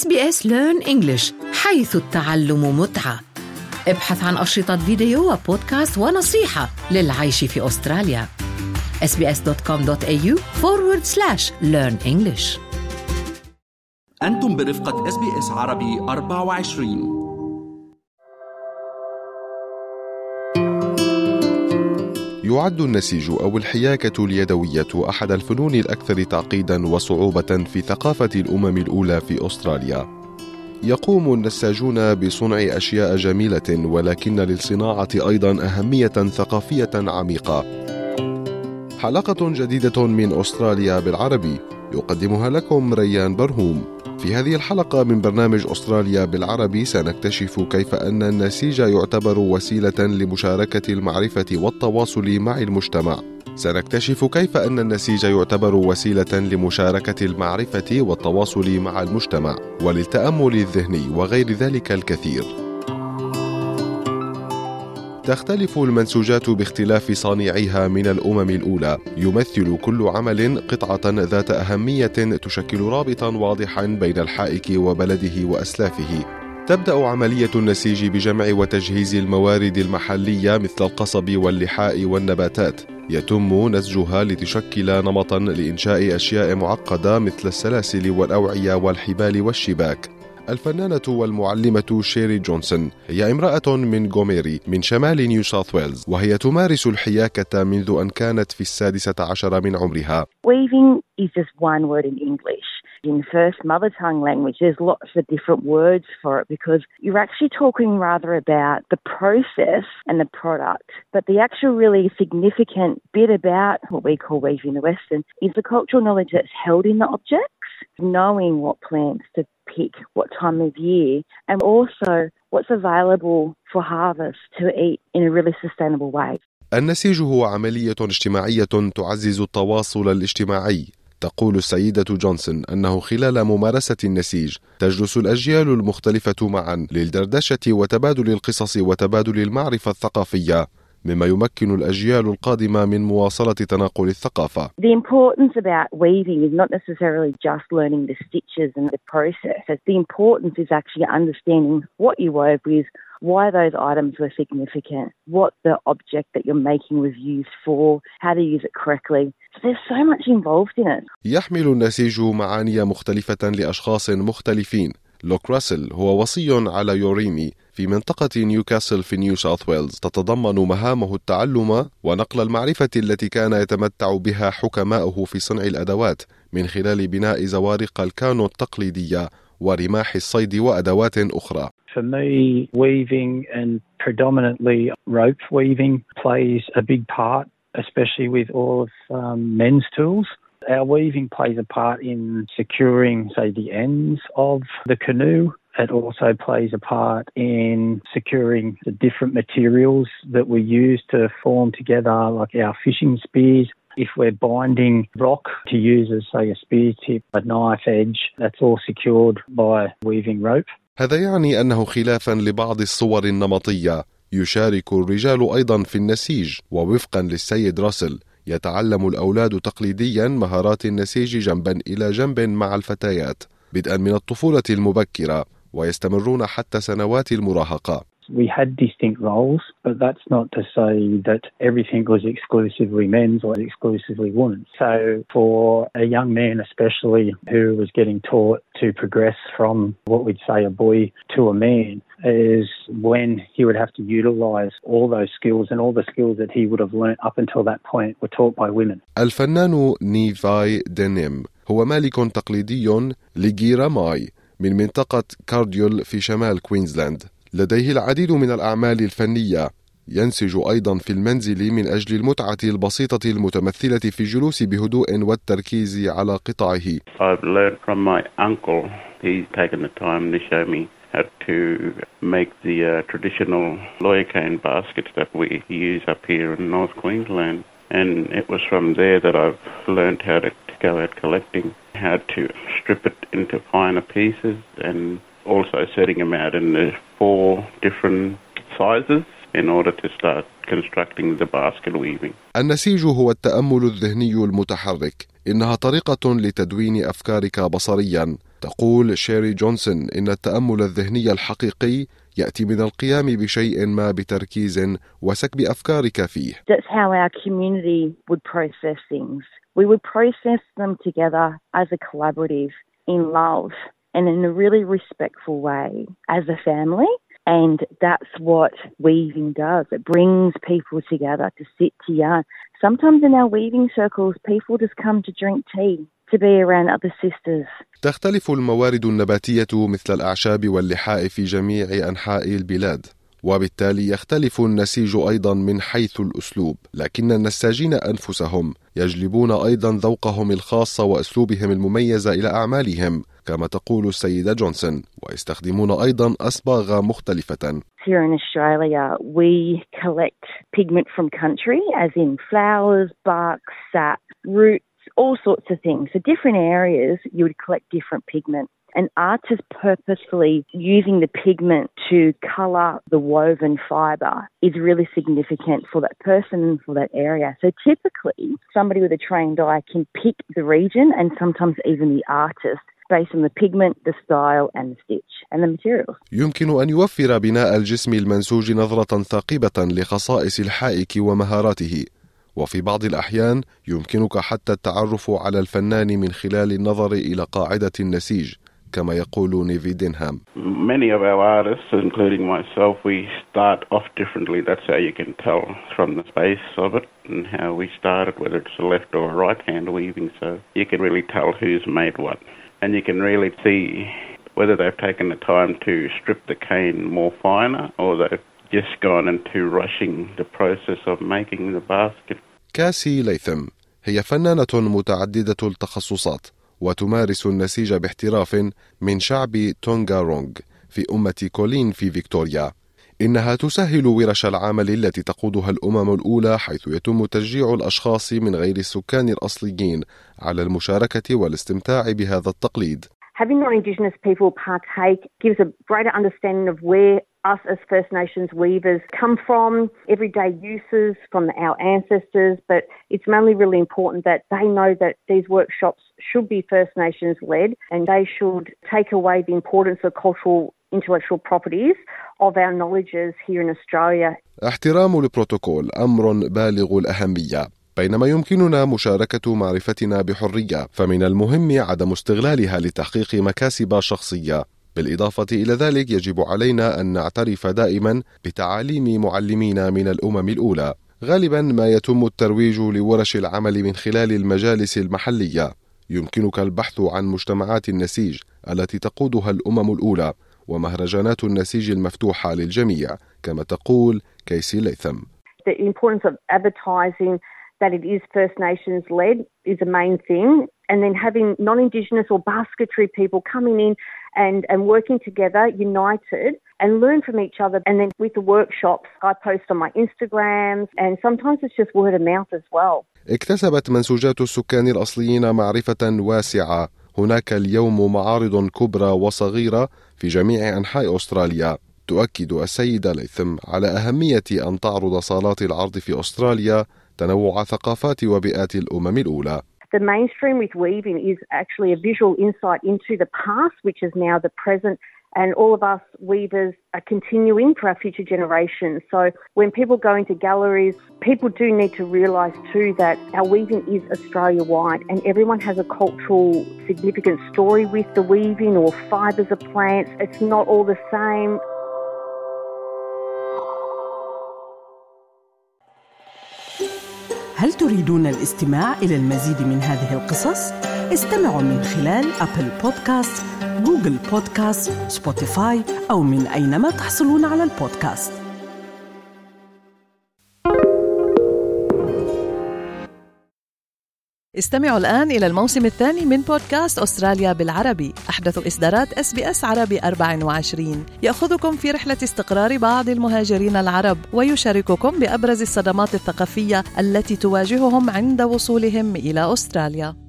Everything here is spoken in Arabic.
SBS Learn English حيث التعلم متعة. ابحث عن أشرطة فيديو وبودكاست ونصيحة للعيش في أستراليا. Sbs.com.au forward slash learn English. أنتم برفقة اس بي اس عربي 24 يعد النسيج أو الحياكة اليدوية أحد الفنون الأكثر تعقيدا وصعوبة في ثقافة الأمم الأولى في أستراليا. يقوم النساجون بصنع أشياء جميلة ولكن للصناعة أيضا أهمية ثقافية عميقة. حلقة جديدة من أستراليا بالعربي يقدمها لكم ريان برهوم. في هذه الحلقة من برنامج أستراليا بالعربي سنكتشف كيف أن النسيج يعتبر وسيلة لمشاركة المعرفة والتواصل مع المجتمع. سنكتشف كيف أن النسيج يعتبر وسيلة لمشاركة المعرفة والتواصل مع المجتمع وللتأمل الذهني وغير ذلك الكثير. تختلف المنسوجات باختلاف صانعيها من الأمم الأولى. يمثل كل عمل قطعة ذات أهمية تشكل رابطا واضحا بين الحائك وبلده وأسلافه. تبدأ عملية النسيج بجمع وتجهيز الموارد المحلية مثل القصب واللحاء والنباتات. يتم نسجها لتشكل نمطا لإنشاء أشياء معقدة مثل السلاسل والأوعية والحبال والشباك. الفنانة والمعلمة شيري جونسون هي امرأة من غوميري من شمال نيو ساوث ويلز وهي تمارس الحياكة منذ أن كانت في السادسة عشر من عمرها Weaving is just one word in English. In first mother tongue language, there's lots of different words for it because you're actually talking rather about the process and the product. But the actual really significant bit about what we call weaving in the Western is the cultural knowledge that's held in the objects, knowing what plants to pick, what time of year, and also what's available for harvest to eat in a really sustainable way. النسيج هو عملية اجتماعية تعزز التواصل الاجتماعي تقول السيدة جونسون أنه خلال ممارسة النسيج تجلس الأجيال المختلفة معا للدردشة وتبادل القصص وتبادل المعرفة الثقافية مما يمكن الأجيال القادمة من مواصلة تناقل الثقافة The importance about weaving is not necessarily just learning the stitches and the process. The importance is actually understanding what you wove with, why those items were significant, what the object that you're making was used for, how to use it correctly. So there's so much involved in it. يحمل النسيج معاني مختلفة لأشخاص مختلفين لوك راسل هو وصي على يوريمي في منطقة نيوكاسل في نيو ساوث ويلز تتضمن مهامه التعلم ونقل المعرفة التي كان يتمتع بها حكماؤه في صنع الأدوات من خلال بناء زوارق الكانو التقليدية ورماح الصيد وأدوات أخرى For me, weaving and predominantly rope weaving plays a big part, especially with all of um, men's tools. Our weaving plays a part in securing, say, the ends of the canoe. It also plays a part in securing the different materials that we use to form together, like our fishing spears. If we're binding rock to use as, say, a spear tip, a knife edge, that's all secured by weaving rope. هذا يعني أنه خلافا لبعض الصور النمطية يشارك الرجال أيضا في النسيج ووفقا للسيد راسل يتعلم الأولاد تقليديا مهارات النسيج جنبا إلى جنب مع الفتيات بدءا من الطفولة المبكرة ويستمرون حتى سنوات المراهقة. We had distinct roles, but that's not to say that everything was exclusively men's or exclusively women's. So, for a young man, especially who was getting taught to progress from what we'd say a boy to a man, is when he would have to utilize all those skills and all the skills that he would have learnt up until that point were taught by women. الفنان نيفاي دينيم هو مالك تقليدي لجيرا ماي من منطقة كارديول في شمال كوينزلاند لديه العديد من الأعمال الفنية ينسج أيضا في المنزل من أجل المتعة البسيطة المتمثلة في الجلوس بهدوء والتركيز على قطعه I've learned from my uncle. He's taken the time to show me how to make the uh, traditional lawyer cane baskets that we use up here in North Queensland. And it was from there that I've learned how to, to go out collecting, how to strip it into finer pieces, and also setting them out in the four different sizes in order to start constructing the basket weaving. النسيج هو التأمل الذهني المتحرك إنها طريقة لتدوين أفكارك بصريا تقول شيري جونسون إن التأمل الذهني الحقيقي يأتي من القيام بشيء ما بتركيز وسكب أفكارك فيه. That's how our community would process things. We would process them together as a collaborative in love and in a really respectful way as a family. And that's what weaving does. It brings people together to sit to yarn. Sometimes in our weaving circles, people just come to drink tea, to be around other sisters. تختلف الموارد النباتية مثل الأعشاب واللحاء في جميع أنحاء البلاد. وبالتالي يختلف النسيج أيضا من حيث الاسلوب لكن النساجين انفسهم يجلبون أيضا ذوقهم الخاص واسلوبهم المميز إلى اعمالهم كما تقول السيده جونسون ويستخدمون ايضا اصباغ مختلفه Here in Australia, we collect pigment from country, as in flowers, bark, sap, roots, all sorts of things. So, different areas, you would collect different pigment. An artist purposefully using the pigment to colour the woven fibre is really significant for that person and for that area. So typically, somebody with a trained eye can pick the region and sometimes even the artist based on the pigment, the style and the stitch and the materials. يمكن أن يوفر بناء الجسم المنسوج نظرة ثاقبة لخصائص الحائك ومهاراته وفي بعض الأحيان يمكنك حتى التعرف على الفنان من خلال النظر إلى قاعدة النسيج كما يقول نيفي دينهام. Many of our artists, including myself, we start off differently. That's how you can tell from the space of it and how we started, whether it's a left or a right hand weaving. So you can really tell who's made what. And you can really see whether they've taken the time to strip the cane more finer or they've just gone into rushing the process of making the basket. كاسي ليثم هي فنانة متعددة التخصصات وتمارس النسيج باحتراف من شعب تونغا رونغ في أمة كولين في فيكتوريا إنها تسهل ورش العمل التي تقودها الأمم الأولى حيث يتم تشجيع الأشخاص من غير السكان الأصليين على المشاركة والاستمتاع بهذا التقليد. Having non-Indigenous people partake gives a greater understanding of where us as First Nations weavers come from, everyday uses from our ancestors, but it's mainly really important that they know that these workshops should be First Nations led and they should take away the importance of cultural intellectual properties of our knowledges here in Australia. احترام البروتوكول أمر بالغ الأهمية بينما يمكننا مشاركة معرفتنا بحرية فمن المهم عدم استغلالها لتحقيق مكاسب شخصية. بالإضافة إلى ذلك يجب علينا أن نعترف دائما بتعاليم معلمينا من الأمم الأولى. غالبا ما يتم الترويج لورش العمل من خلال المجالس المحلية. يمكنك البحث عن مجتمعات النسيج التي تقودها الأمم الأولى. ومهرجانات النسيج المفتوحة للجميع كما تقول كيسي ليثم The importance of advertising that it is First Nations led is the main thing. And then having non Indigenous or basketry people coming in and, and working together, united, and learn from each other. And then with the workshops, I post on my Instagrams, and sometimes it's just word of mouth as well. اكتسبت منسوجات السكان الأصليين معرفة واسعة هناك اليوم معارض كبرى وصغيرة في جميع أنحاء أستراليا تؤكد السيدة ليثم على أهمية أن تعرض صالات العرض في أستراليا تنوع ثقافات وبيئات الأمم الأولى. The mainstream with weaving is actually a visual insight into the past, which is now the present, and all of us weavers are continuing for our future generations. So when people go into galleries, people do need to realise too that our weaving is Australia wide and everyone has a cultural significant story with the weaving or fibres of plants. It's not all the same. هل تريدون الاستماع إلى المزيد من هذه القصص؟ استمعوا من خلال أبل بودكاست، جوجل بودكاست، سبوتيفاي أو من أينما تحصلون على البودكاست. استمعوا الآن إلى الموسم الثاني من بودكاست أستراليا بالعربي. أحدث إصدارات أس بي أس عربي 24 يأخذكم في رحلة استقرار بعض المهاجرين العرب ويشارككم بأبرز الصدمات الثقافية التي تواجههم عند وصولهم إلى أستراليا.